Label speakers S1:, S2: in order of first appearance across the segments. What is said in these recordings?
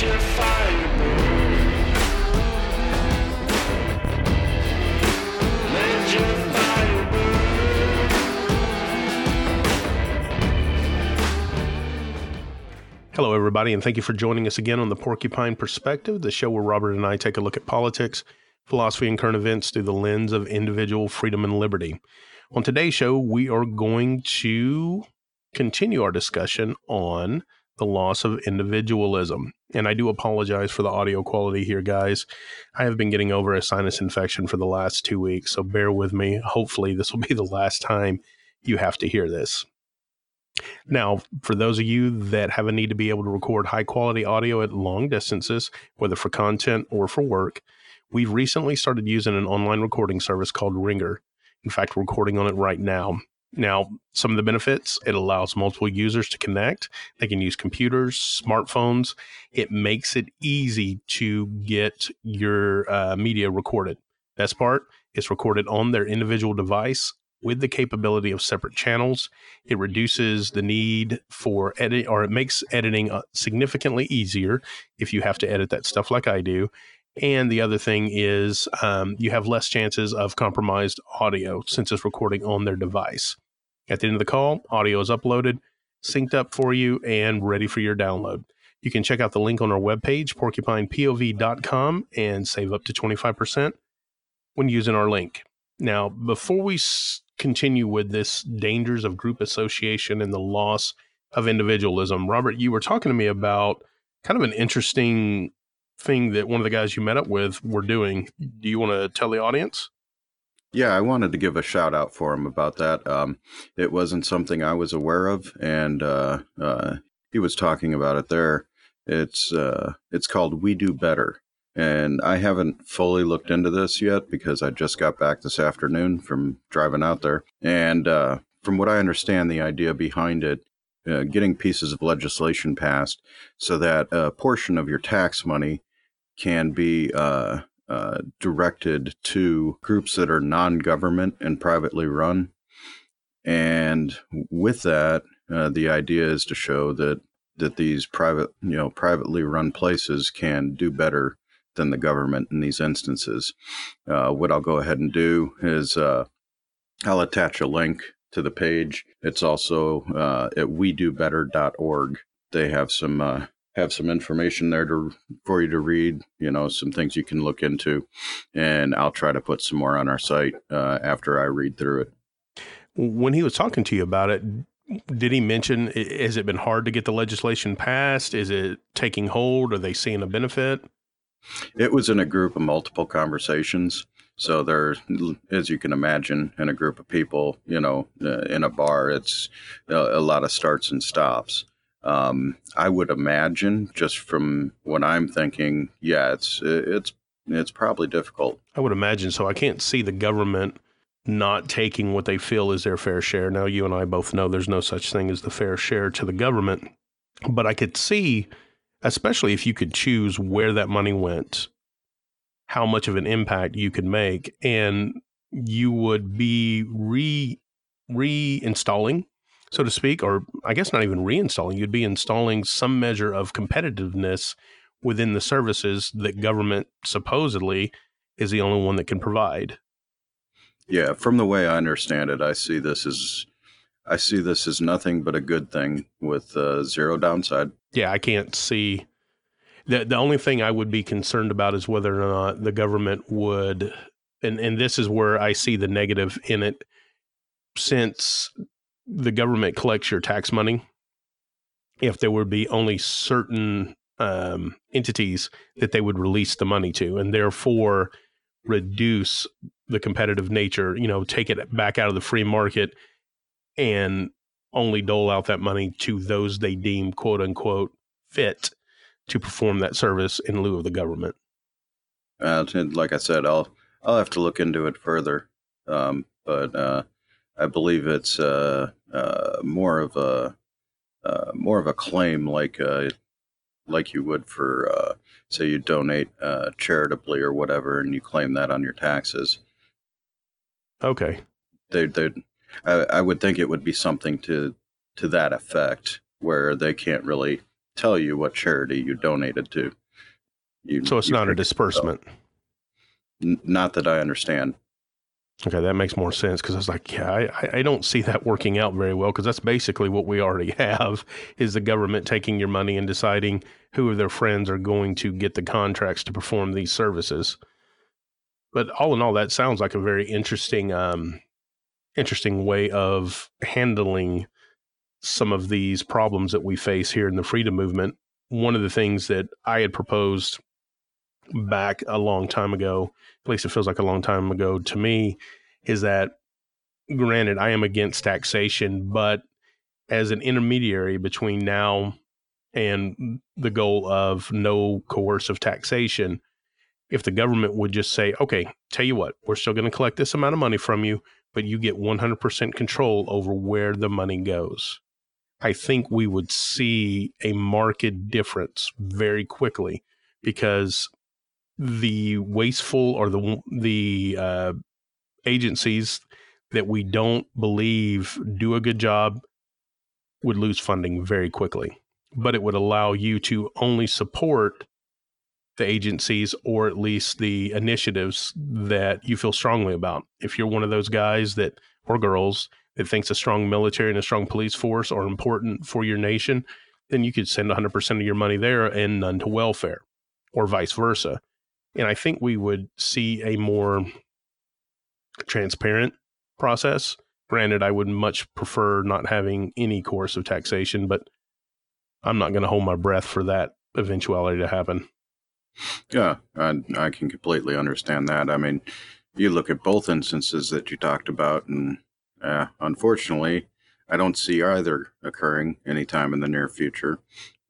S1: Hello, everybody, and thank you for joining us again on the Porcupine Perspective, the show where Robert and I take a look at politics, philosophy, and current events through the lens of individual freedom and liberty. On today's show, we are going to continue our discussion on the loss of individualism. And I do apologize for the audio quality here, guys. I have been getting over a sinus infection for the last two weeks, so bear with me. Hopefully, this will be the last time you have to hear this. Now, for those of you that have a need to be able to record high quality audio at long distances, whether for content or for work, we've recently started using an online recording service called Ringr. In fact, we're recording on it right now. Now, some of the benefits it allows multiple users to connect. They can use computers, smartphones. It makes it easy to get your uh, media recorded. Best part, it's recorded on their individual device with the capability of separate channels. It reduces the need for edit, or it makes editing uh, significantly easier if you have to edit that stuff like I do. And the other thing is, um, you have less chances of compromised audio since it's recording on their device. At the end of the call, audio is uploaded, synced up for you, and ready for your download. You can check out the link on our webpage, porcupinepov.com, and save up to 25% when using our link. Now, before we continue with this dangers of group association and the loss of individualism, Robert, you were talking to me about kind of an interesting thing that one of the guys you met up with were doing. Do you want to tell the audience?
S2: Yeah, I wanted to give a shout out for him about that. Um, it wasn't something I was aware of, and uh, uh, he was talking about it there. It's uh, it's called We Do Better, and I haven't fully looked into this yet because I just got back this afternoon from driving out there. And uh, from what I understand, the idea behind it, uh, getting pieces of legislation passed so that a portion of your tax money can be uh, uh, directed to groups that are non-government and privately run. And with that, uh, the idea is to show that that these private, you know, privately run places can do better than the government in these instances. Uh, what I'll go ahead and do is uh, I'll attach a link to the page. It's also uh, at wedobetter.org. They have some uh, have some information there to for you to read. You know, some things you can look into, and I'll try to put some more on our site uh, after I read through it.
S1: When he was talking to you about it, did he mention has it been hard to get the legislation passed? Is it taking hold? Are they seeing a benefit?
S2: It was in a group of multiple conversations. So there, as you can imagine, in a group of people, you know, uh, in a bar, it's a, a lot of starts and stops. Um, I would imagine, just from what I'm thinking, yeah, it's it's it's probably difficult.
S1: I would imagine so. I can't see the government not taking what they feel is their fair share. Now, you and I both know there's no such thing as the fair share to the government, but I could see, especially if you could choose where that money went, how much of an impact you could make, and you would be re reinstalling, so to speak, or I guess not even reinstalling. You'd be installing some measure of competitiveness within the services that government supposedly is the only one that can provide.
S2: Yeah, from the way I understand it, I see this as I see this as nothing but a good thing with uh, zero downside.
S1: Yeah, I can't see the the only thing I would be concerned about is whether or not the government would and and this is where I see the negative in it since the government collects your tax money if there would be only certain um, entities that they would release the money to and therefore reduce the competitive nature you know take it back out of the free market and only dole out that money to those they deem quote unquote fit to perform that service in lieu of the government.
S2: Uh, like I said, I'll I'll have to look into it further, um, but uh, I believe it's uh, uh, more of a uh, more of a claim, like uh, like you would for uh, say you donate uh, charitably or whatever, and you claim that on your taxes.
S1: Okay.
S2: They they I, I would think it would be something to to that effect, where they can't really tell you what charity you donated to. You,
S1: So it's not a disbursement.
S2: N- not that I understand.
S1: Okay, that makes more sense because I was like, yeah, I, I- don't see that working out very well because that's basically what we already have is the government taking your money and deciding who of their friends are going to get the contracts to perform these services. But all in all, that sounds like a very interesting, um, interesting way of handling some of these problems that we face here in the freedom movement. One of the things that I had proposed back a long time ago, at least it feels like a long time ago to me, is that granted, I am against taxation, but as an intermediary between now and the goal of no coercive taxation, if the government would just say, okay, tell you what, we're still going to collect this amount of money from you, but you get 100% control over where the money goes. I think we would see a marked difference very quickly because the wasteful or the the uh, agencies that we don't believe do a good job would lose funding very quickly. But it would allow you to only support the agencies or at least the initiatives that you feel strongly about. If you're one of those guys that or girls that thinks a strong military and a strong police force are important for your nation, then you could send 100% of your money there and none to welfare or vice versa. And I think we would see a more transparent process. Granted, I would much prefer not having any course of taxation, but I'm not going to hold my breath for that eventuality to happen.
S2: Yeah, I, I can completely understand that. I mean, you look at both instances that you talked about, and uh, unfortunately, I don't see either occurring anytime in the near future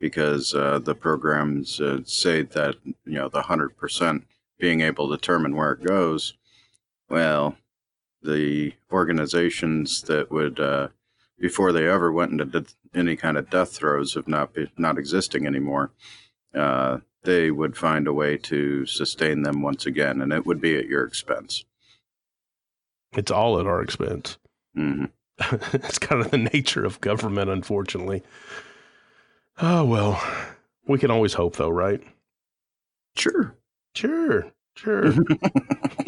S2: because uh, the programs uh, say that, you know, the 100% being able to determine where it goes. Well, the organizations that would, uh, before they ever went into de- any kind of death throes of not be, not existing anymore, uh, they would find a way to sustain them once again, and it would be at your expense.
S1: It's all at our expense.
S2: hmm
S1: it's kind of the nature of government, unfortunately. Oh, well, we can always hope, though, right?
S2: Sure.
S1: Sure, sure.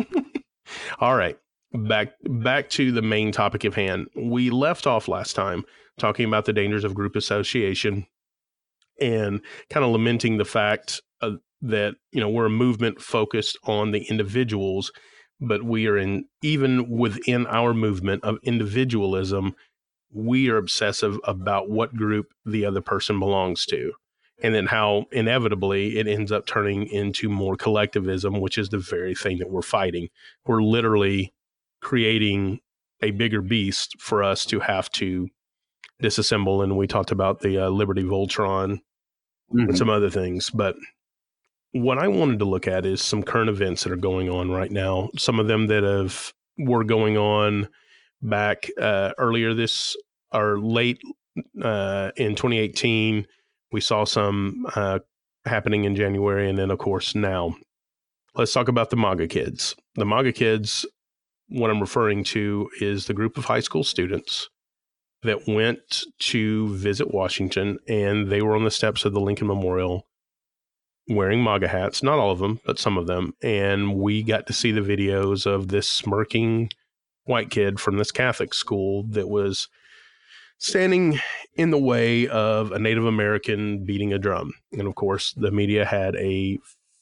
S1: All right. Back back to the main topic of hand. We left off last time talking about the dangers of group association and kind of lamenting the fact uh, that you know we're a movement focused on the individuals, but we are in even within our movement of individualism, we are obsessive about what group the other person belongs to and then how inevitably it ends up turning into more collectivism, which is the very thing that we're fighting. We're literally creating a bigger beast for us to have to disassemble. And we talked about the uh, Liberty Voltron and
S2: Mhm.
S1: some other things. But what I wanted to look at is some current events that are going on right now. Some of them that have were going on back uh, earlier this or late uh, in 2018. We saw some uh, happening in January, and then of course now. Let's talk about the MAGA kids. The MAGA kids. What I'm referring to is the group of high school students that went to visit Washington, and they were on the steps of the Lincoln Memorial wearing MAGA hats, not all of them, but some of them. And we got to see the videos of this smirking white kid from this Catholic school that was standing in the way of a Native American beating a drum. And of course, the media had a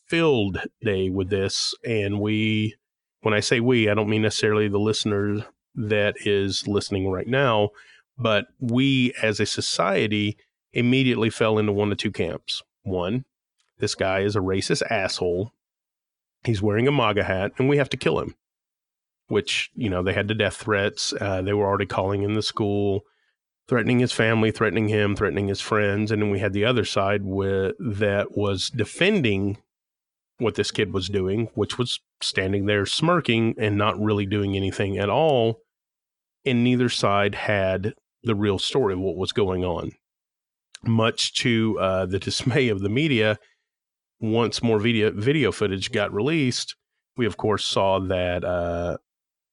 S1: filled day with this. And we, when I say we, I don't mean necessarily the listener that is listening right now, but we as a society immediately fell into one of two camps. One, this guy is a racist asshole. He's wearing a MAGA hat, and we have to kill him. Which, you know, they had the death threats. Uh, they were already calling in the school, threatening his family, threatening him, threatening his friends. And then we had the other side with, that was defending what this kid was doing, which was standing there smirking and not really doing anything at all. And neither side had the real story of what was going on. Much to uh, the dismay of the media, once more video video footage got released, we of course saw that uh,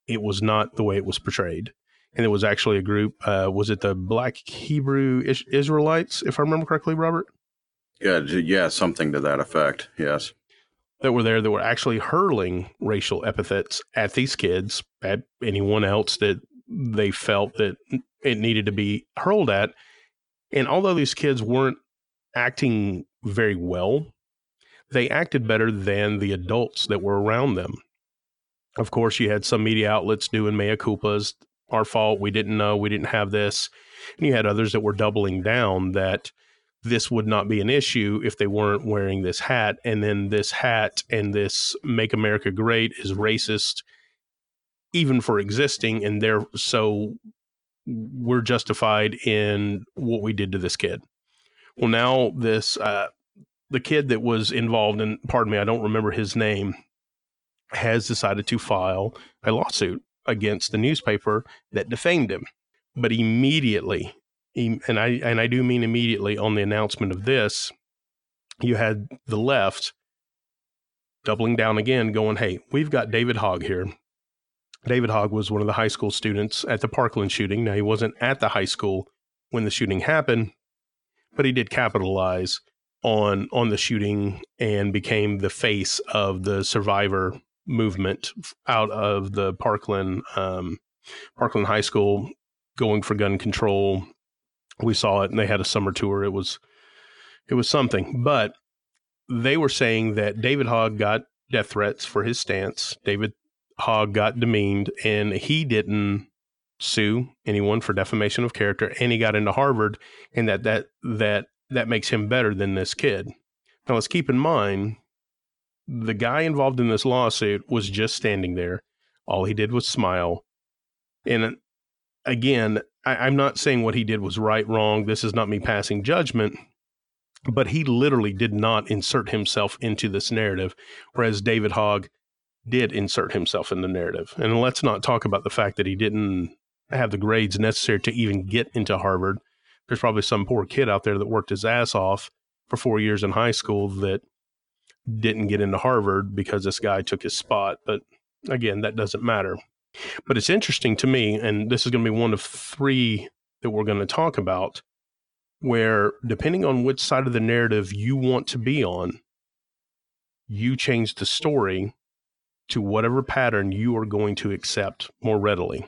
S1: it was not the way it was portrayed, and it was actually a group. Uh, was it the Black Hebrew Is- Israelites, if I remember correctly, Robert?
S2: Yeah, yeah, something to that effect. Yes.
S1: that were there that were actually hurling racial epithets at these kids, at anyone else that they felt that it needed to be hurled at. And although these kids weren't acting very well, they acted better than the adults that were around them. Of course, you had some media outlets doing mea culpas, our fault, we didn't know, we didn't have this. And you had others that were doubling down that this would not be an issue if they weren't wearing this hat. And then this hat and this Make America Great is racist, even for existing. And they're so we're justified in what we did to this kid. Well, now this, uh, the kid that was involved in, pardon me, I don't remember his name, has decided to file a lawsuit against the newspaper that defamed him. But immediately, and I and I do mean immediately on the announcement of this, you had the left doubling down again, going, "Hey, we've got David Hogg here." David Hogg was one of the high school students at the Parkland shooting. Now he wasn't at the high school when the shooting happened, but he did capitalize on on the shooting and became the face of the survivor movement out of the Parkland um, Parkland High School going for gun control. We saw it, and they had a summer tour. It was it was something, but they were saying that David Hogg got death threats for his stance. David Hogg got demeaned, and he didn't sue anyone for defamation of character, and he got into Harvard, and that that that that makes him better than this kid. Now let's keep in mind the guy involved in this lawsuit was just standing there. All he did was smile. And uh, again, I, I'm not saying what he did was right, wrong. This is not me passing judgment, but he literally did not insert himself into this narrative, whereas David Hogg did insert himself in the narrative. And let's not talk about the fact that he didn't have the grades necessary to even get into Harvard. There's probably some poor kid out there that worked his ass off for four years in high school that didn't get into Harvard because this guy took his spot. But again, that doesn't matter. But it's interesting to me, and this is going to be one of three that we're going to talk about, where depending on which side of the narrative you want to be on, you change the story to whatever pattern you are going to accept more readily.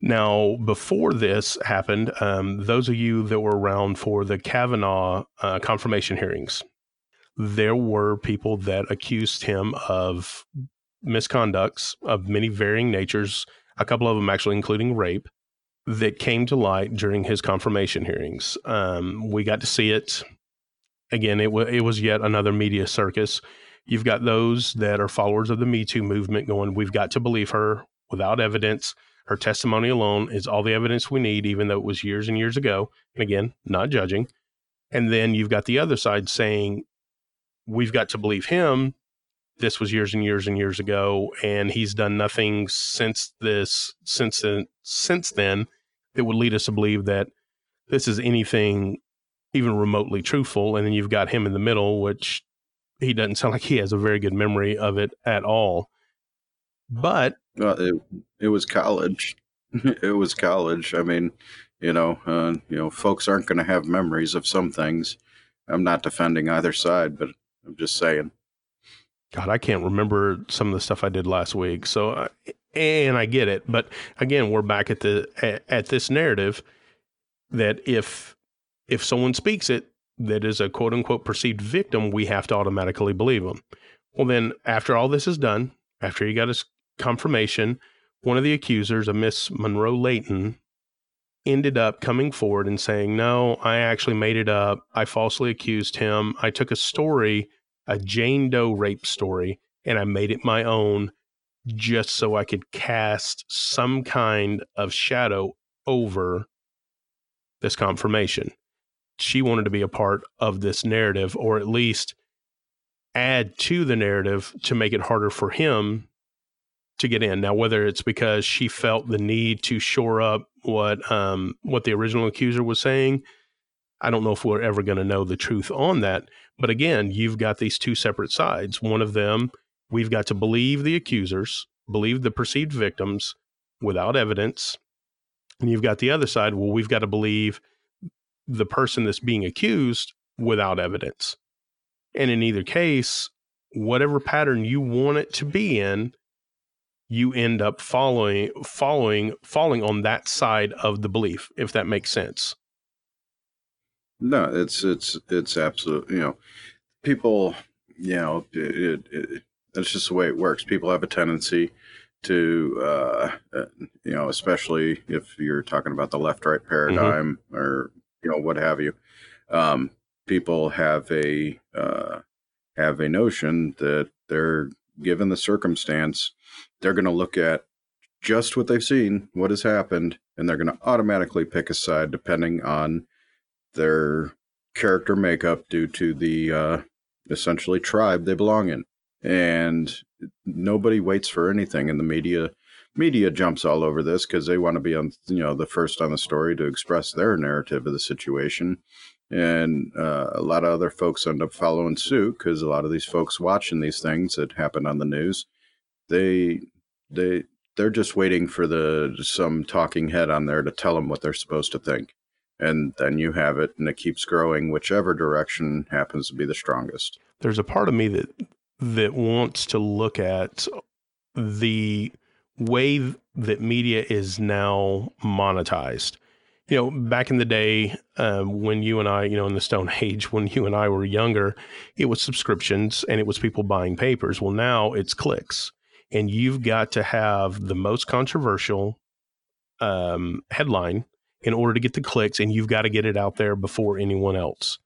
S1: Now, before this happened, um, those of you that were around for the Kavanaugh uh, confirmation hearings, there were people that accused him of misconducts of many varying natures, a couple of them actually including rape, that came to light during his confirmation hearings. Um, we got to see it. Again, it, w- it was yet another media circus. You've got those that are followers of the Me Too movement going, we've got to believe her without evidence. Her testimony alone is all the evidence we need, even though it was years and years ago. And again, not judging. And then you've got the other side saying, we've got to believe him. This was years and years and years ago, and he's done nothing since this since then, since then that would lead us to believe that this is anything even remotely truthful. And then you've got him in the middle, which he doesn't sound like he has a very good memory of it at all. But
S2: Well, it, it was college. it was college. I mean, you know, uh, you know, folks aren't going to have memories of some things. I'm not defending either side, but I'm just saying.
S1: God, I can't remember some of the stuff I did last week. So, uh, and I get it, but again, we're back at the at, at this narrative that if if someone speaks it that is a quote unquote perceived victim, we have to automatically believe them. Well, then after all this is done, after he got his confirmation, one of the accusers, a Miss Munro-Leighton, ended up coming forward and saying, "No, I actually made it up. I falsely accused him. I took a story." a Jane Doe rape story and I made it my own just so I could cast some kind of shadow over this confirmation. She wanted to be a part of this narrative or at least add to the narrative to make it harder for him to get in. Now, whether it's because she felt the need to shore up what um, what the original accuser was saying, I don't know if we're ever going to know the truth on that. But again, you've got these two separate sides. One of them, we've got to believe the accusers, believe the perceived victims without evidence. And you've got the other side, well, we've got to believe the person that's being accused without evidence. And in either case, whatever pattern you want it to be in, you end up following following falling on that side of the belief, if that makes sense.
S2: No, it's it's it's absolute. You know, people. You know, it, it, it that's just the way it works. People have a tendency to, uh, uh, you know, especially if you're talking about the left-right paradigm or you know what have you. Um, people have a uh, have a notion that they're given the circumstance, they're going to look at just what they've seen, what has happened, and they're going to automatically pick a side depending on their character makeup due to the uh, essentially tribe they belong in. And nobody waits for anything, and the media media jumps all over this because they want to be on you know the first on the story to express their narrative of the situation and uh, a lot of other folks end up following suit because a lot of these folks watching these things that happen on the news they they they're just waiting for the some talking head on there to tell them what they're supposed to think and then you have it and it keeps growing whichever direction happens to be the strongest
S1: There's a part of me that that wants to look at the way that media is now monetized. You know, back in the day, um, when you and I, you know, in the Stone Age, when you and I were younger, it was subscriptions and it was people buying papers. Well, now it's clicks, and you've got to have the most controversial um, headline in order to get the clicks, and you've got to get it out there before anyone else.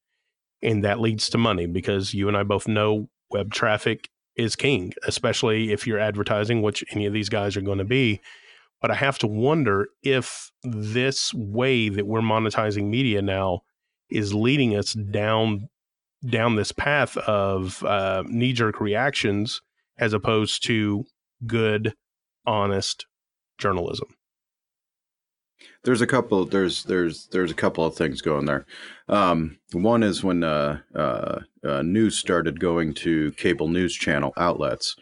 S1: And that leads to money because you and I both know web traffic is king, especially if you're advertising, which any of these guys are going to be. But I have to wonder if this way that we're monetizing media now is leading us down down this path of uh, knee jerk reactions as opposed to good, honest journalism.
S2: there's a couple there's there's there's a couple of things going there. Um, one is when uh, uh, uh, news started going to cable news channel outlets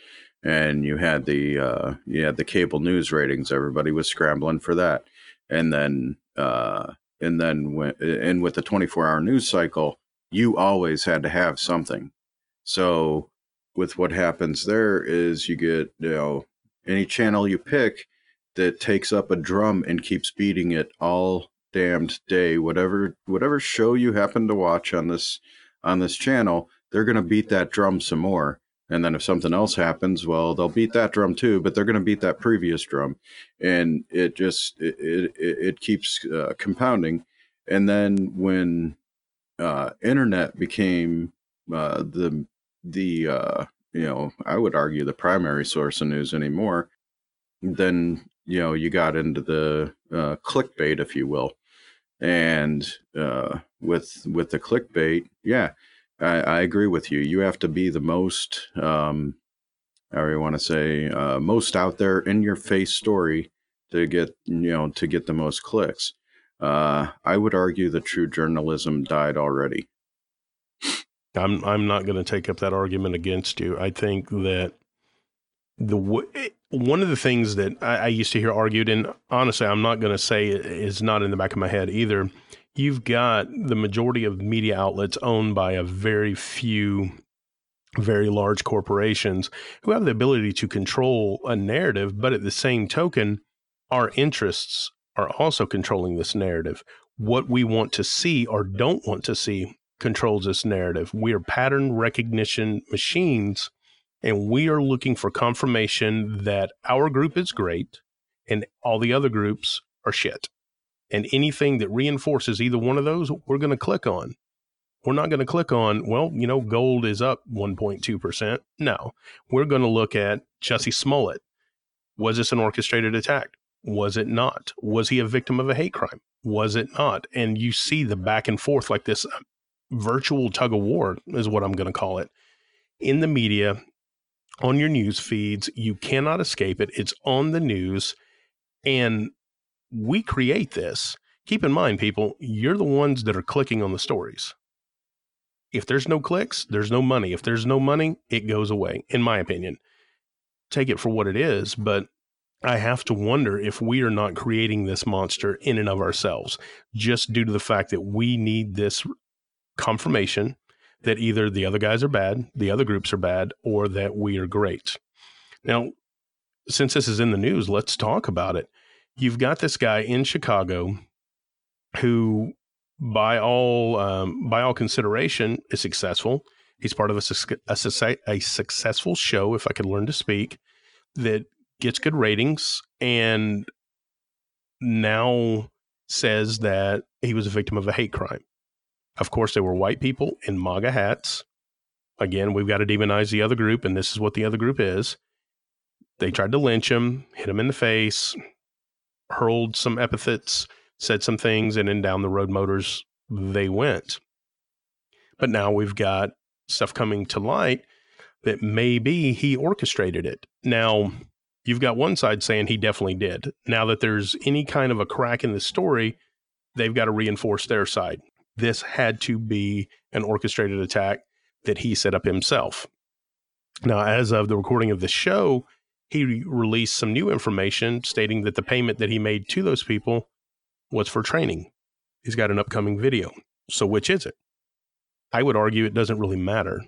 S2: and you had the uh, you had the cable news ratings everybody was scrambling for that. And then uh, and then when and with the 24 hour news cycle you always had to have something. So with what happens there is you get you know any channel you pick that takes up a drum and keeps beating it all damned day whatever whatever show you happen to watch on this on this channel they're going to beat that drum some more. And then if something else happens well they'll beat that drum too but they're going to beat that previous drum. And it just it it, it keeps uh, compounding. And then when uh, internet became uh, the the uh, you know i would argue the primary source of news anymore then you know you got into the uh, clickbait if you will. And uh, with with the clickbait yeah I, I agree with you. You have to be the most um how you want to say uh, most out there in your face story to get you know to get the most clicks. Uh, i would argue that true journalism died already
S1: I'm I'm not going to take up that argument against you. I think that the eh, one of the things that I, I used to hear argued, and honestly, I'm not going to say it is not in the back of my head either. You've got the majority of media outlets owned by a very few, very large corporations who have the ability to control a narrative, but at the same token, our interests are also controlling this narrative. What we want to see or don't want to see controls this narrative. We are pattern recognition machines, and we are looking for confirmation that our group is great and all the other groups are shit. And anything that reinforces either one of those, we're going to click on. We're not going to click on, well, you know, gold is up 1.2%. No, we're going to look at Jussie Smollett. Was this an orchestrated attack? Was it not? Was he a victim of a hate crime? Was it not? And you see the back and forth like this virtual tug of war, is what I'm going to call it, in the media, on your news feeds. You cannot escape it. It's on the news. And we create this. Keep in mind, people, you're the ones that are clicking on the stories. If there's no clicks, there's no money. If there's no money, it goes away, in my opinion. Take it for what it is, but I have to wonder if we are not creating this monster in and of ourselves, just due to the fact that we need this confirmation that either the other guys are bad, the other groups are bad, or that we are great. Now, since this is in the news, let's talk about it. You've got this guy in Chicago who, by all um, by all consideration, is successful. He's part of a, a, a successful show, if I could learn to speak, that gets good ratings and now says that he was a victim of a hate crime. Of course, there were white people in MAGA hats. Again, we've got to demonize the other group, and this is what the other group is. They tried to lynch him, hit him in the face, hurled some epithets, said some things, and then down the road motors they went. But now we've got stuff coming to light that maybe he orchestrated it. Now, you've got one side saying he definitely did. Now that there's any kind of a crack in the story, they've got to reinforce their side. This had to be an orchestrated attack that he set up himself. Now, as of the recording of the show, he released some new information stating that the payment that he made to those people was for training. He's got an upcoming video. So, which is it? I would argue it doesn't really matter.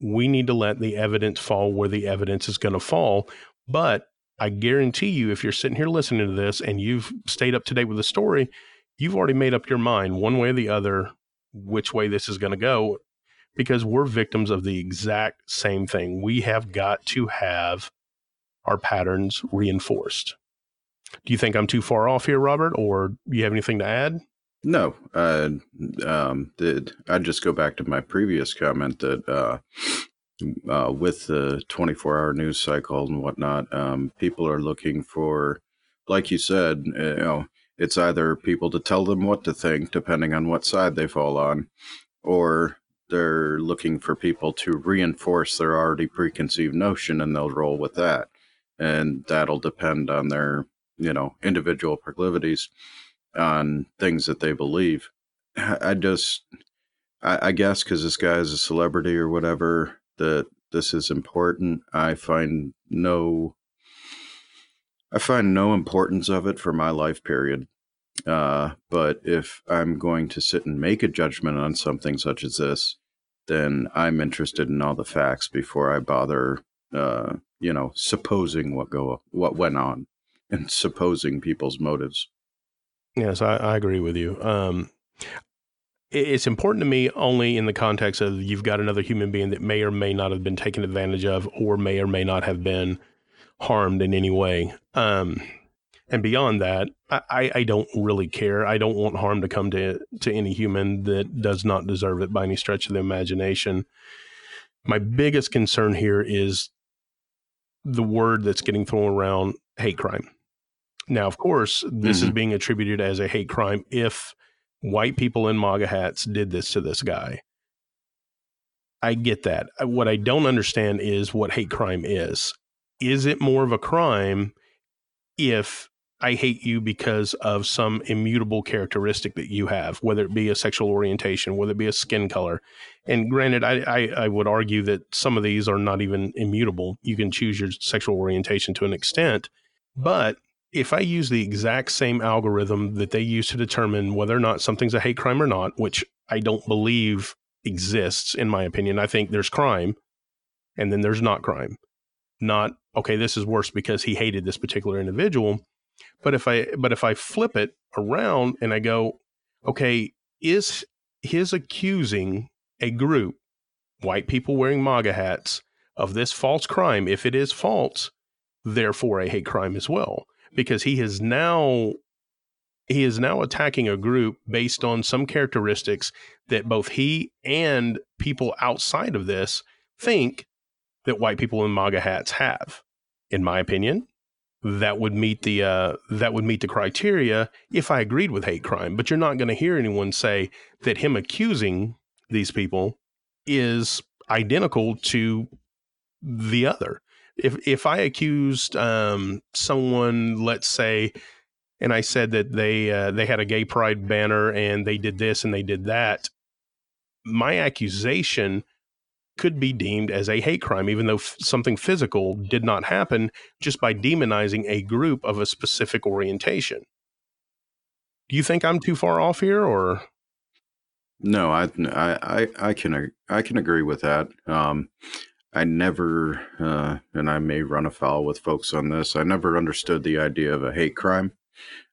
S1: We need to let the evidence fall where the evidence is going to fall. But I guarantee you, if you're sitting here listening to this and you've stayed up to date with the story, you've already made up your mind one way or the other which way this is going to go because we're victims of the exact same thing. We have got to have our patterns reinforced. Do you think I'm too far off here, Robert, or you have anything to add?
S2: No, uh, um, did I'd just go back to my previous comment that uh, uh, with the 24 hour news cycle and whatnot, um, people are looking for, like you said, you know, it's either people to tell them what to think, depending on what side they fall on, or they're looking for people to reinforce their already preconceived notion and they'll roll with that. And that'll depend on their, you know, individual proclivities on things that they believe. I just, I, I guess, because this guy is a celebrity or whatever, that this is important. I find no, I find no importance of it for my life period. Uh, but if I'm going to sit and make a judgment on something such as this, then I'm interested in all the facts before I bother, uh, you know, supposing what go what went on and supposing people's motives.
S1: Yes, I, I agree with you. Um, it's important to me only in the context of you've got another human being that may or may not have been taken advantage of or may or may not have been harmed in any way. Um, and beyond that, I, I don't really care. I don't want harm to come to to any human that does not deserve it by any stretch of the imagination. My biggest concern here is the word that's getting thrown around hate crime. Now, of course, this mm-hmm. is being attributed as a hate crime if white people in MAGA hats did this to this guy. I get that. What I don't understand is what hate crime is. Is it more of a crime if I hate you because of some immutable characteristic that you have, whether it be a sexual orientation, whether it be a skin color. And granted, I, I, I, would argue that some of these are not even immutable. You can choose your sexual orientation to an extent. But if I use the exact same algorithm that they use to determine whether or not something's a hate crime or not, which I don't believe exists, in my opinion, I think there's crime and then there's not crime. Not, okay, this is worse because he hated this particular individual but if I but if I flip it around and I go, okay, is his accusing a group, white people wearing MAGA hats, of this false crime, if it is false, therefore a hate crime as well. Because he is now he is now attacking a group based on some characteristics that both he and people outside of this think that white people in MAGA hats have. In my opinion, that would meet the uh, that would meet the criteria if I agreed with hate crime. But you're not going to hear anyone say that him accusing these people is identical to the other. If if I accused um, someone, let's say, and I said that they uh, they had a gay pride banner and they did this and they did that, my accusation could be deemed as a hate crime, even though f- something physical did not happen, just by demonizing a group of a specific orientation. Do you think I'm too far off here, or?
S2: No, I, I, I, can, I can agree with that. Um, I never, uh, and I may run afoul with folks on this. I never understood the idea of a hate crime.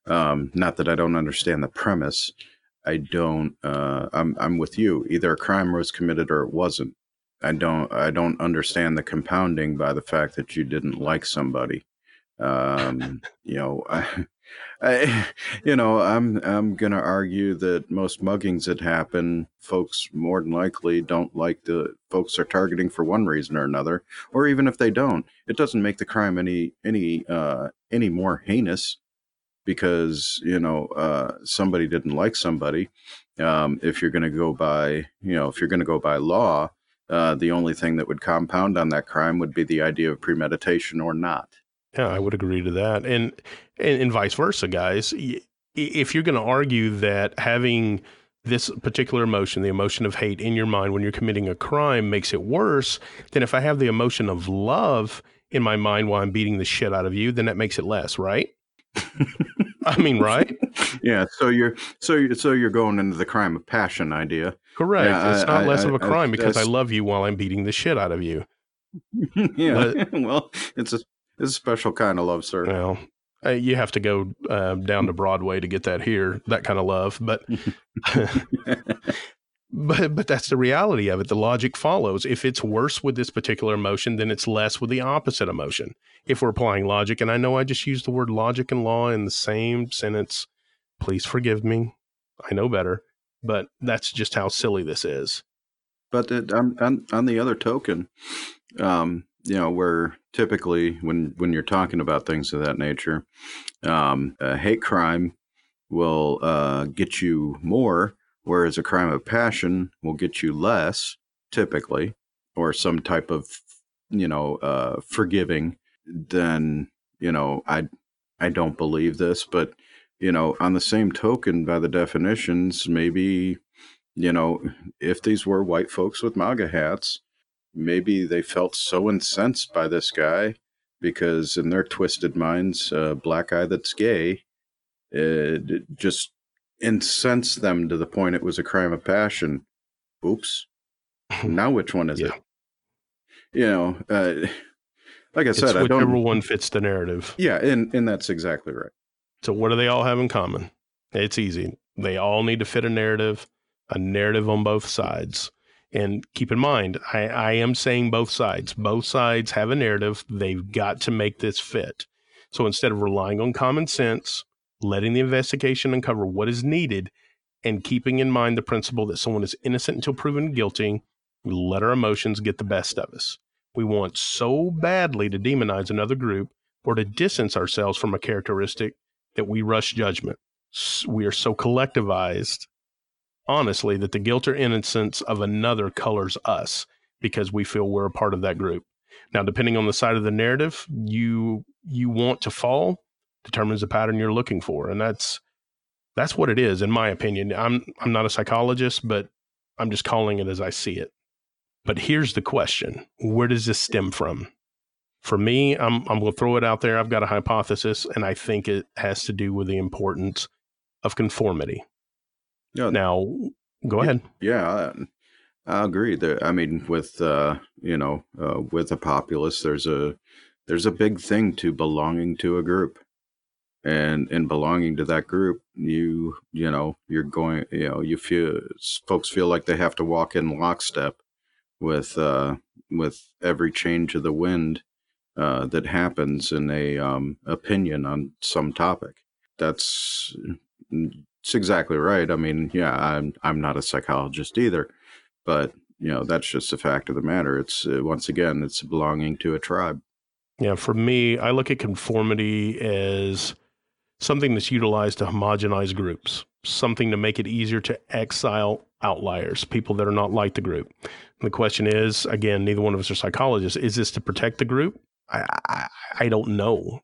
S2: Um, not that I don't understand the premise. I don't. Uh, I'm, I'm with you. Either a crime was committed or it wasn't. I don't. I don't understand the compounding by the fact that you didn't like somebody. Um, you know, I, I, you know, I'm I'm gonna argue that most muggings that happen, folks more than likely don't like the folks are targeting for one reason or another, or even if they don't, it doesn't make the crime any any uh, any more heinous because you know uh, somebody didn't like somebody. Um, if you're to go by, you know, if you're to go by law, uh, the only thing that would compound on that crime would be the idea of premeditation or not.
S1: Yeah, I would agree to that, and and, and vice versa, guys. If you're going to argue that having this particular emotion, the emotion of hate in your mind when you're committing a crime makes it worse, then if I have the emotion of love in my mind while I'm beating the shit out of you, then that makes it less, right? I mean, right?
S2: yeah. So you're so you're, so you're going into the crime of passion idea.
S1: Correct.
S2: Yeah,
S1: it's
S2: I-
S1: not
S2: I-
S1: less
S2: I-
S1: of a crime because I love you while I'm beating the shit out of you.
S2: yeah. well, it's a it's a special kind of love, sir.
S1: Well, uh, you have to go um, down to Broadway to get that here, that kind of love. But but but that's the reality of it. The logic follows. If it's worse with this particular emotion, then it's less with the opposite emotion. If we're applying logic, and I know I just used the word logic and law in the same sentence, please forgive me. I know better, but that's just how silly this is.
S2: But it, on, on on the other token, um, you know, where typically when when you're talking about things of that nature, um, a hate crime will uh, get you more, whereas a crime of passion will get you less, typically, or some type of you know uh, forgiving. Then you know, I I don't believe this, but you know, on the same token, by the definitions, maybe you know, if these were white folks with MAGA hats, maybe they felt so incensed by this guy because in their twisted minds, a black guy that's gay, it just incensed them to the point it was a crime of passion. Oops. now which one is
S1: Yeah.
S2: it? You know, uh, like I
S1: It's
S2: said, I don't.
S1: one fits the narrative.
S2: Yeah, and and that's exactly right.
S1: So what do they all have in common? It's easy. They all need to fit a narrative, a narrative on both sides. And keep in mind, I, I am saying both sides. Both sides have a narrative. They've got to make this fit. So instead of relying on common sense, letting the investigation uncover what is needed, and keeping in mind the principle that someone is innocent until proven guilty, we let our emotions get the best of us. We want so badly to demonize another group or to distance ourselves from a characteristic that we rush judgment. We are so collectivized, honestly, that the guilt or innocence of another colors us because we feel we're a part of that group. Now, depending on the side of the narrative you you want to fall, determines the pattern you're looking for, and that's that's what it is, in my opinion. I'm I'm not a psychologist, but I'm just calling it as I see it. But here's the question: Where does this stem from? For me, I'm I'm going to throw it out there. I've got a hypothesis, and I think it has to do with the importance of conformity.
S2: Yeah,
S1: Now, go ahead.
S2: Yeah, I, I agree. There, I mean, with uh, you know, uh, with a populace, there's a there's a big thing to belonging to a group, and in belonging to that group, you you know, you're going, you know, you feel folks feel like they have to walk in lockstep with uh, with every change of the wind uh, that happens in a um, opinion on some topic. That's it's exactly right. I mean, yeah, I'm I'm not a psychologist either, but you know that's just a fact of the matter. It's uh, once again, it's belonging to a tribe.
S1: Yeah, for me, I look at conformity as something that's utilized to homogenize groups, something to make it easier to exile outliers, people that are not like the group. And the question is, again, neither one of us are psychologists. Is this to protect the group? I, I, I don't know.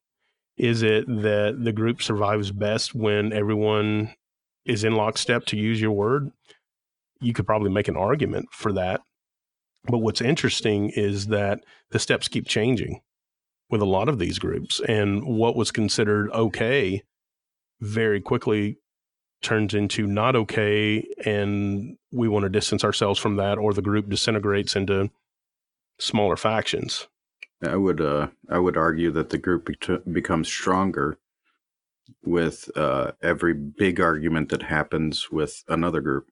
S1: Is it that the group survives best when everyone is in lockstep, to use your word? You could probably make an argument for that. But what's interesting is that the steps keep changing with a lot of these groups and what was considered okay very quickly turns into not okay and we want to distance ourselves from that or the group disintegrates into smaller factions.
S2: I would uh, I would argue that the group bec- becomes stronger with uh, every big argument that happens with another group.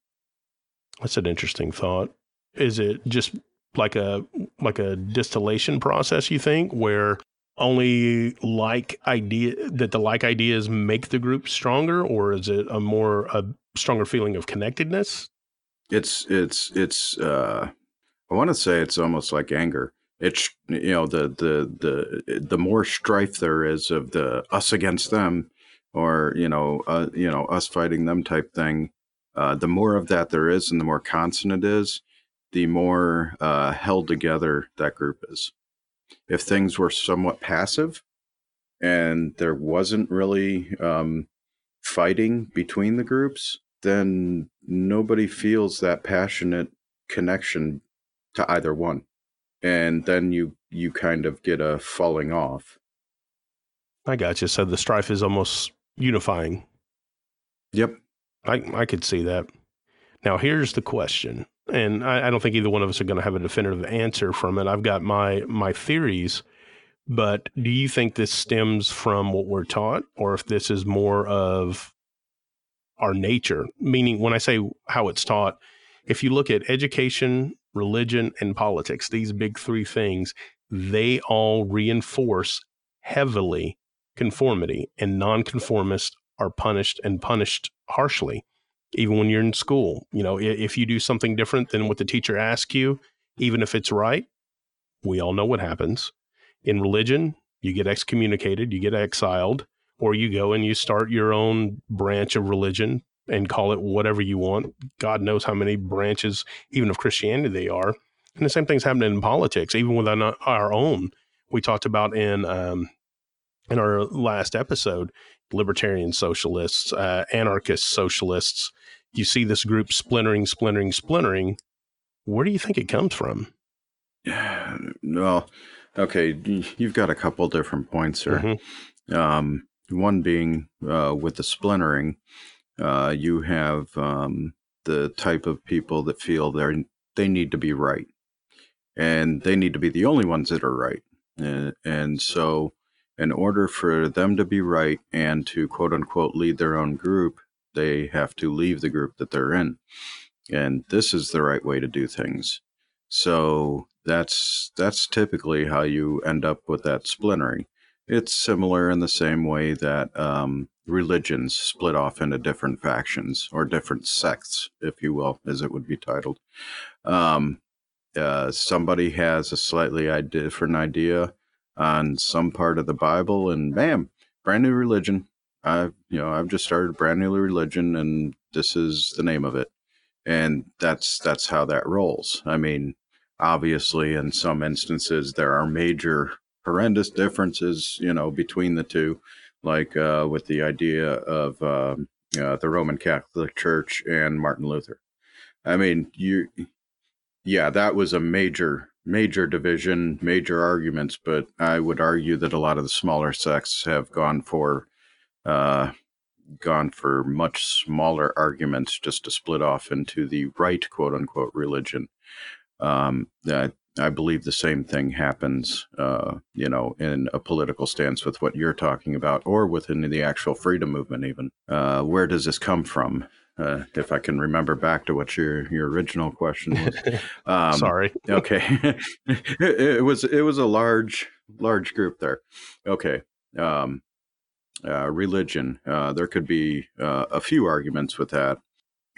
S1: That's an interesting thought. Is it just like a like a distillation process you think where only like idea that the like ideas make the group stronger or is it a more a stronger feeling of connectedness
S2: It's it's it's uh, I want to say it's almost like anger. It's you know the the the the more strife there is of the us against them, or you know uh, you know us fighting them type thing. Uh, the more of that there is, and the more constant it is, the more uh, held together that group is. If things were somewhat passive, and there wasn't really um, fighting between the groups, then nobody feels that passionate connection to either one and then you you kind of get a falling off.
S1: I got you so the strife is almost unifying.
S2: Yep.
S1: I i could see that. Now here's the question and i, I don't think either one of us are going to have a definitive answer from it. I've got my my theories but do you think this stems from what we're taught or if this is more of our nature? Meaning when i say how it's taught if you look at education religion, and politics, these big three things, they all reinforce heavily conformity, and nonconformists are punished and punished harshly. Even when you're in school, you know, if you do something different than what the teacher asks you, even if it's right, we all know what happens. In religion, you get excommunicated, you get exiled, or you go and you start your own branch of religion and call it whatever you want. God knows how many branches, even of Christianity, they are. And the same thing's happening in politics, even within our own. We talked about in um, in our last episode, libertarian socialists, uh, anarchist socialists. You see this group splintering, splintering, splintering. Where do you think it comes from?
S2: Well, okay, you've got a couple different points here. Mm-hmm. Um, one being uh, with the splintering, uh, you have um, the type of people that feel they they need to be right, and they need to be the only ones that are right. And, and so, in order for them to be right and to quote unquote lead their own group, they have to leave the group that they're in. And this is the right way to do things. So that's that's typically how you end up with that splintering. It's similar in the same way that um, religions split off into different factions or different sects, if you will, as it would be titled. Um, uh, somebody has a slightly different idea on some part of the Bible, and bam, brand new religion. I've you know I've just started a brand new religion, and this is the name of it, and that's that's how that rolls. I mean, obviously, in some instances, there are major horrendous differences, you know, between the two, like uh, with the idea of um, uh, the Roman Catholic Church and Martin Luther. I mean, you, yeah, that was a major, major division, major arguments, but I would argue that a lot of the smaller sects have gone for, uh, gone for much smaller arguments just to split off into the right, quote unquote, religion. Um, I believe the same thing happens, uh, you know, in a political stance with what you're talking about, or within the actual freedom movement. Even uh, where does this come from? Uh, if I can remember back to what your your original question was.
S1: Um, Sorry.
S2: okay, it, it, was it was a large large group there. Okay. Um, uh, religion. Uh, there could be uh, a few arguments with that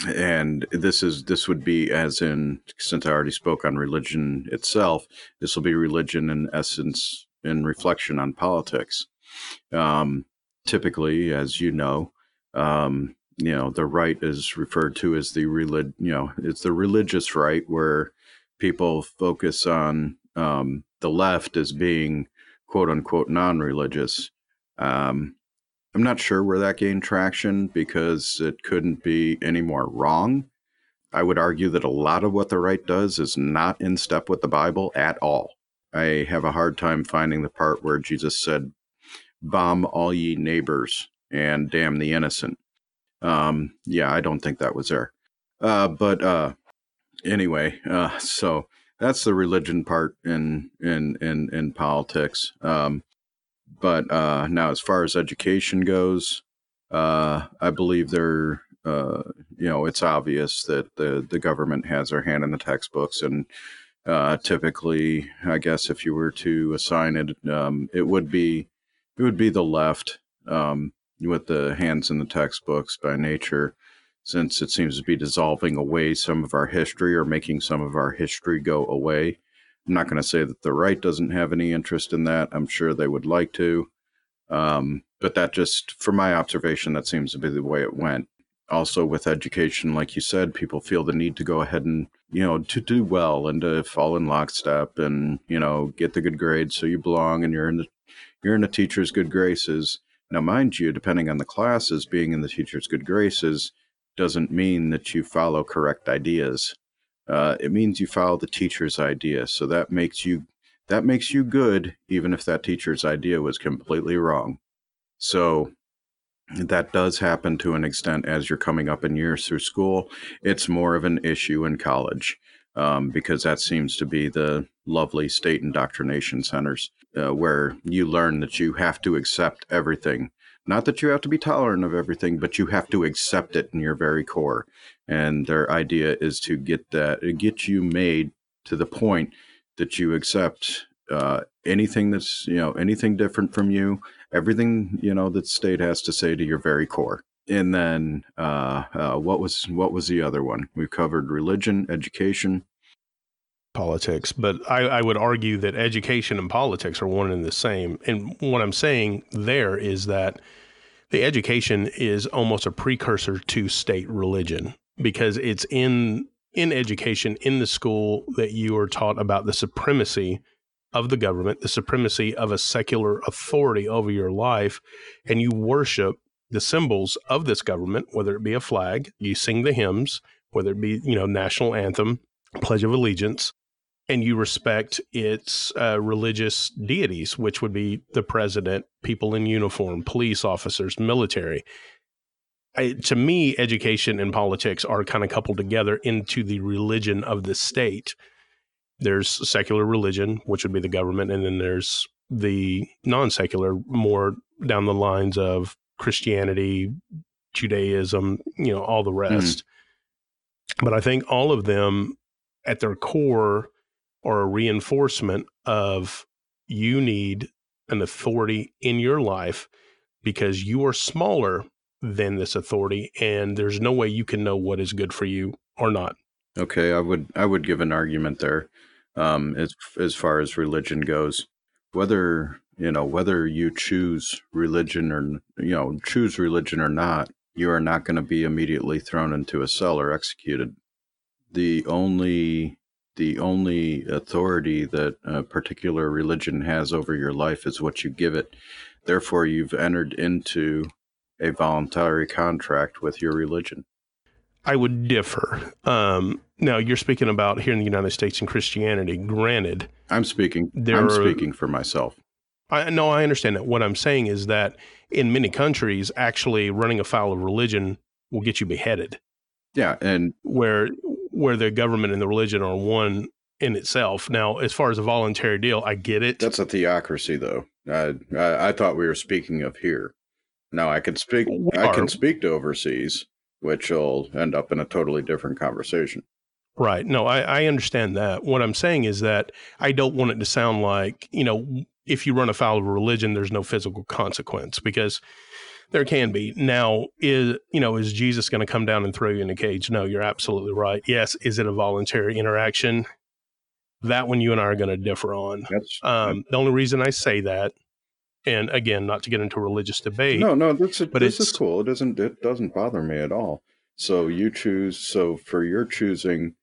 S2: and this is this would be as in since I already spoke on religion itself, this will be religion in essence in reflection on politics. Um, typically, as you know, um, you know the right is referred to as the relig- you know it's the religious right where people focus on um, the left as being quote unquote non-religious. Um, I'm not sure where that gained traction because it couldn't be any more wrong. I would argue that a lot of what the right does is not in step with the Bible at all. I have a hard time finding the part where Jesus said, Bomb all ye neighbors and damn the innocent. Um, yeah, I don't think that was there. Uh, but uh, anyway, uh, so that's the religion part in in in in politics. Um, but uh, now, as far as education goes, uh, I believe there, uh, you know, it's obvious that the the government has their hand in the textbooks, and uh, typically, I guess if you were to assign it, um, it would be it would be the left um, with the hands in the textbooks by nature since it seems to be dissolving away some of our history or making some of our history go away. I'm not going to say that the right doesn't have any interest in that. I'm sure they would like to. Um, but that just, from my observation, that seems to be the way it went. Also, with education, like you said, people feel the need to go ahead and, you know, to do well and to fall in lockstep and, you know, get the good grades so you belong and you're in the you're in the teacher's good graces. Now, mind you, depending on the classes, being in the teacher's good graces doesn't mean that you follow correct ideas. Uh, it means you follow the teacher's idea. So that makes you that makes you good, even if that teacher's idea was completely wrong. So that does happen to an extent as you're coming up in years through school. It's more of an issue in college um, because that seems to be the lovely state indoctrination centers uh, where you learn that you have to accept everything not that you have to be tolerant of everything, but you have to accept it in your very core. And their idea is to get that, get you made to the point that you accept uh, anything that's, you know, anything different from you, everything, you know, that state has to say to your very core. And then uh, uh, what was what was the other one? We covered religion, education,
S1: politics, but I, I, would argue that education and politics are one and the same. And what I'm saying there is that the education is almost a precursor to state religion because it's in in education in the school that you are taught about the supremacy of the government, the supremacy of a secular authority over your life, and you worship the symbols of this government, whether it be a flag, you sing the hymns, whether it be, you know, national anthem, pledge of allegiance, and you respect its uh, religious deities, which would be the president, people in uniform, police officers, military. I, to me, education and politics are kind of coupled together into the religion of the state. There's secular religion, which would be the government, and then there's the non secular, more down the lines of Christianity, Judaism, you know, all the mm-hmm. rest. Mm. But I think all of them at their core are a reinforcement of you need an authority in your life because you are smaller than this authority and there's no way you can know what is good for you or not.
S2: Okay, I would I would give an argument there um, as as far as religion goes. Whether you know whether you choose religion or you know choose religion or not, you are not going to be immediately thrown into a cell or executed. The only the only authority that a particular religion has over your life is what you give it. Therefore, you've entered into a voluntary contract with your religion.
S1: I would differ. Um, now, you're speaking about here in the United States and Christianity. Granted,
S2: I'm speaking. I'm speaking for myself.
S1: I no, I understand that. What I'm saying is that in many countries, actually running afoul of religion will get you beheaded.
S2: Yeah, and
S1: where where the government and the religion are one in itself. Now, as far as a voluntary deal, I get it.
S2: That's a theocracy, though. I, I, I thought we were speaking of here. Now, I can speak. I can speak to overseas, which will end up in a totally different conversation.
S1: Right. No, I, I understand that. What I'm saying is that I don't want it to sound like you know if you run afoul of religion, there's no physical consequence because there can be. Now, is you know, is Jesus going to come down and throw you in a cage? No, you're absolutely right. Yes, is it a voluntary interaction? That one you and I are going to differ on. Um, the only reason I say that, and again, not to get into religious debate.
S2: No, no, this, is, but this is cool. It doesn't it doesn't bother me at all. So you choose. So for your choosing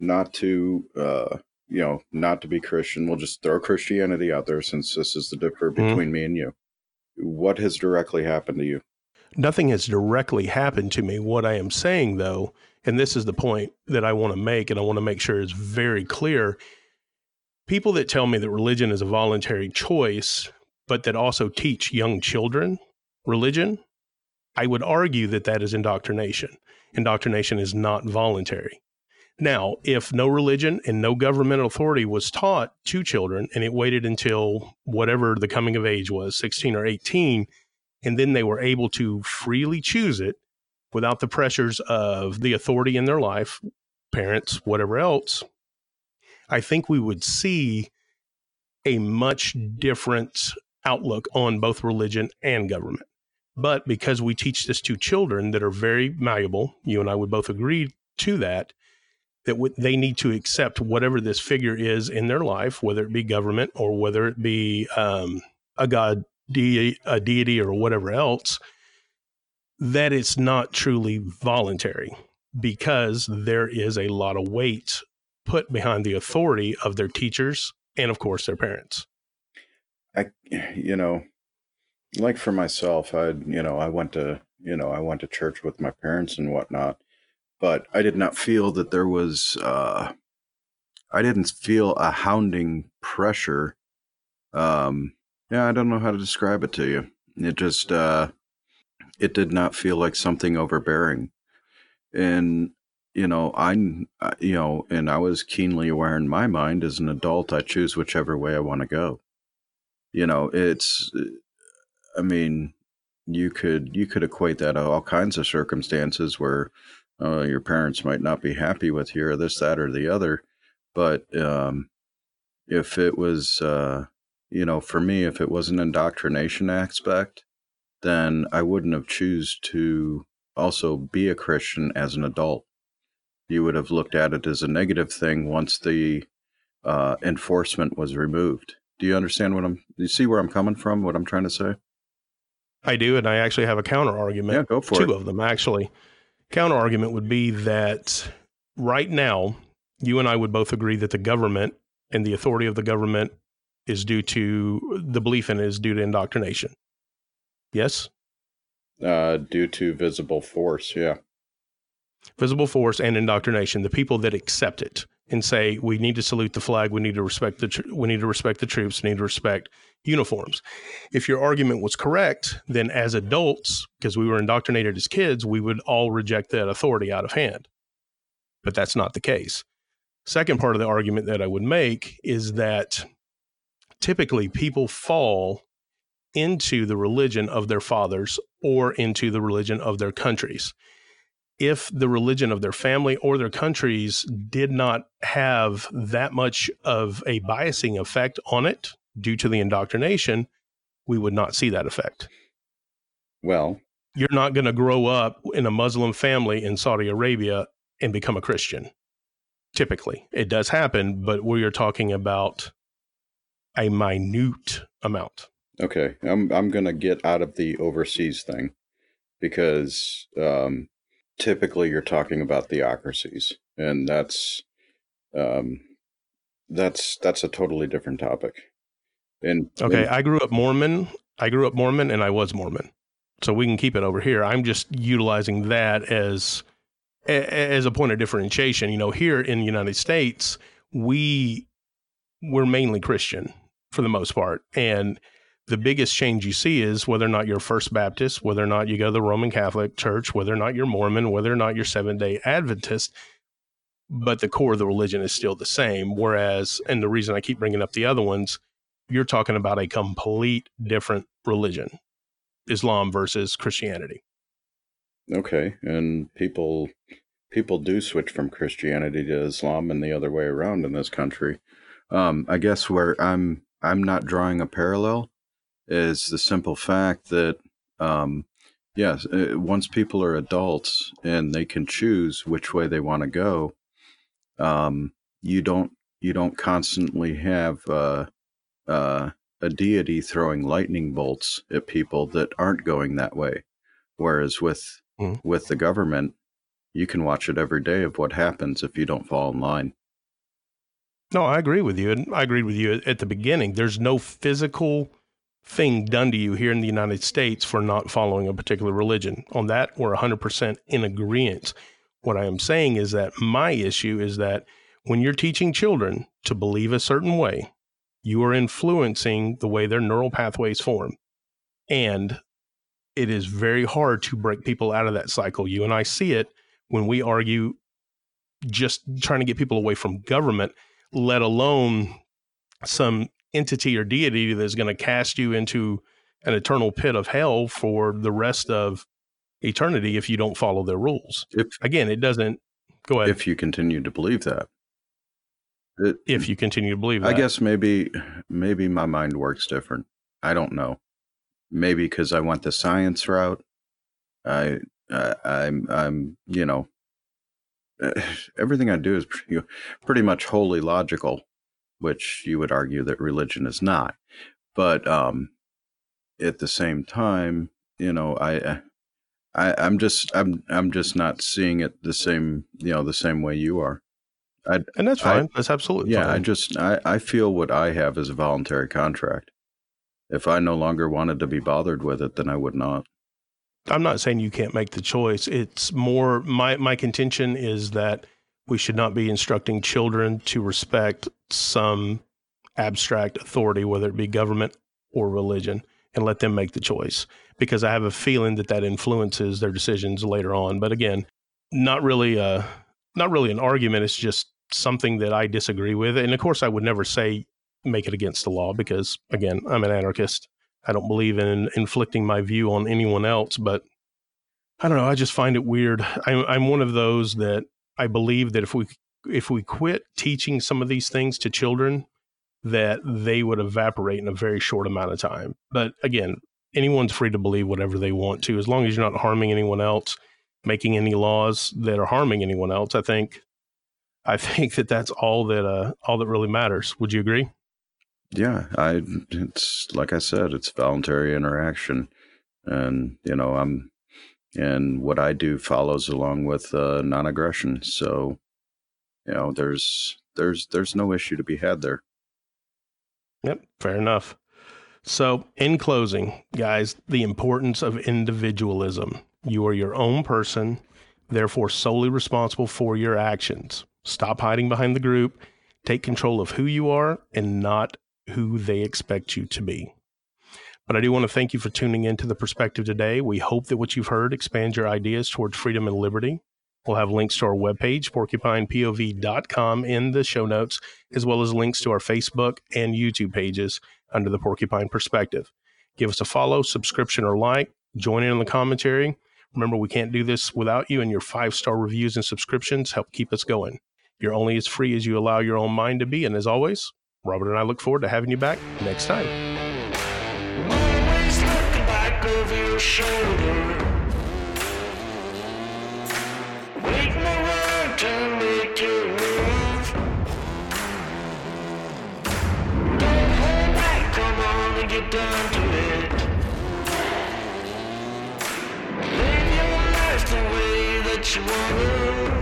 S2: not to, uh, you know, not to be Christian, we'll just throw Christianity out there since this is the differ mm-hmm. between me and you what has directly happened to you?
S1: Nothing has directly happened to me. What I am saying, though, and this is the point that I want to make, and I want to make sure is very clear people that tell me that religion is a voluntary choice, but that also teach young children religion, I would argue that that is indoctrination. Indoctrination is not voluntary. Now, if no religion and no governmental authority was taught to children and it waited until whatever the coming of age was, 16 or 18, and then they were able to freely choose it without the pressures of the authority in their life, parents, whatever else, I think we would see a much different outlook on both religion and government. But because we teach this to children that are very malleable, you and I would both agree to that, that w- they need to accept whatever this figure is in their life, whether it be government or whether it be um, a god, de- a deity, or whatever else, that it's not truly voluntary because there is a lot of weight put behind the authority of their teachers and, of course, their parents.
S2: I, you know, like for myself, I, you know, I went to, you know, I went to church with my parents and whatnot, but I did not feel that there was, uh, I didn't feel a hounding pressure. Um, yeah, I don't know how to describe it to you. It just, uh, it did not feel like something overbearing. And, you know, I, you know, and I was keenly aware in my mind as an adult, I choose whichever way I want to go. You know, it's, I mean, you could you could equate that to all kinds of circumstances where uh, your parents might not be happy with you or this, that, or the other. But um, if it was, uh, you know, for me, if it was an indoctrination aspect, then I wouldn't have choose to also be a Christian as an adult. You would have looked at it as a negative thing once the uh, enforcement was removed. Do you understand what I'm? Do you see where I'm coming from? What I'm trying to say?
S1: I do, and I actually have a counter argument.
S2: Yeah, go for
S1: two
S2: it.
S1: of them actually. Counter argument would be that right now, you and I would both agree that the government and the authority of the government is due to the belief in it is due to indoctrination. Yes,
S2: Uh, due to visible force, yeah.
S1: visible force and indoctrination. The people that accept it and say we need to salute the flag, we need to respect the tr- we need to respect the troops, we need to respect uniforms. If your argument was correct, then as adults, because we were indoctrinated as kids, we would all reject that authority out of hand. But that's not the case. Second part of the argument that I would make is that typically people fall into the religion of their fathers or into the religion of their countries. If the religion of their family or their countries did not have that much of a biasing effect on it due to the indoctrination, we would not see that effect.
S2: Well,
S1: You're not going to grow up in a Muslim family in Saudi Arabia and become a Christian. Typically, it does happen, but we are talking about a minute amount.
S2: okay. I'm I'm gonna get out of the overseas thing because um, typically you're talking about theocracies, and that's um, that's that's a totally different topic. And
S1: Okay, I grew up Mormon. I grew up Mormon and I was Mormon. So we can keep it over here. I'm just utilizing that as as a point of differentiation. You know, here in the United States, we we're mainly Christian for the most part. And the biggest change you see is whether or not you're First Baptist, whether or not you go to the Roman Catholic Church, whether or not you're Mormon, whether or not you're Seventh day Adventist. But the core of the religion is still the same. Whereas, and the reason I keep bringing up the other ones, you're talking about a complete different religion Islam versus Christianity.
S2: Okay, and people people do switch from Christianity to Islam and the other way around in this country. Um, I guess where I'm I'm not drawing a parallel is the simple fact that um, yes, uh, once people are adults and they can choose which way they want to go, um, you don't you don't constantly have uh, uh, a deity throwing lightning bolts at people that aren't going that way. Whereas with
S1: Mhm.
S2: with the government, you can watch it every day of what happens if you don't fall in line.
S1: No, I agree with you. And I agreed with you at the beginning. There's no physical thing done to you here in the United States for not following a particular religion. On that, we're 100% in agreement. What I am saying is that my issue is that when you're teaching children to believe a certain way, you are influencing the way their neural pathways form. And it is very hard to break people out of that cycle. You and I see it when we argue just trying to get people away from government, let alone some entity or deity that's going to cast you into an eternal pit of hell for the rest of eternity if you don't follow their rules.
S2: If
S1: Again, it doesn't go ahead if,
S2: if you continue to believe that. It,
S1: you continue to believe that.
S2: I guess maybe maybe my mind works different. I don't know. Maybe because I went the science route. I, I I'm I'm you know everything I do is pretty, pretty much wholly logical, which you would argue that religion is not. But um, at the same time, you know, I, I I'm just I'm I'm just not seeing it the same you know the same way you are. I,
S1: and that's
S2: I-
S1: fine. that's absolutely
S2: yeah, I just I, I feel what I have is a voluntary contract. If I no longer wanted to be bothered with it, then I would not.
S1: I'm not saying you can't make the choice. It's more my my contention is that we should not be instructing children to respect some abstract authority, whether it be government or religion, and let them make the choice. Because I have a feeling that that influences their decisions later on. But again, not really a not really an argument. It's just something that I disagree with. And of course, I would never say make it against the law because again, I'm an anarchist. I don't believe in inflicting my view on anyone else, but I don't know. I just find it weird. I'm, I'm one of those that I believe that if we if we quit teaching some of these things to children, that they would evaporate in a very short amount of time. But again, anyone's free to believe whatever they want to, as long as you're not harming anyone else, making any laws that are harming anyone else. I think, I think that that's all that uh, all that really matters. Would you agree?
S2: Yeah, I it's like I said, it's voluntary interaction, and you know I'm, and what I do follows along with uh, non-aggression. So, you know, there's there's there's no issue to be had there.
S1: Yep, fair enough. So, in closing, guys, the importance of individualism. You are your own person, therefore solely responsible for your actions. Stop hiding behind the group. Take control of who you are and not who they expect you to be. But I do want to thank you for tuning in to the perspective today. We hope that what you've heard expands your ideas towards freedom and liberty. We'll have links to our webpage, porcupinepov.com, in the show notes, as well as links to our Facebook and YouTube pages under the Porcupine Perspective. Give us a follow, subscription, or like. Join in on the commentary. Remember, we can't do this without you, and your five star reviews and subscriptions help keep us going. You're only as free as you allow your own mind to be. And as always, Robert and I look forward to having you back next time.
S3: Live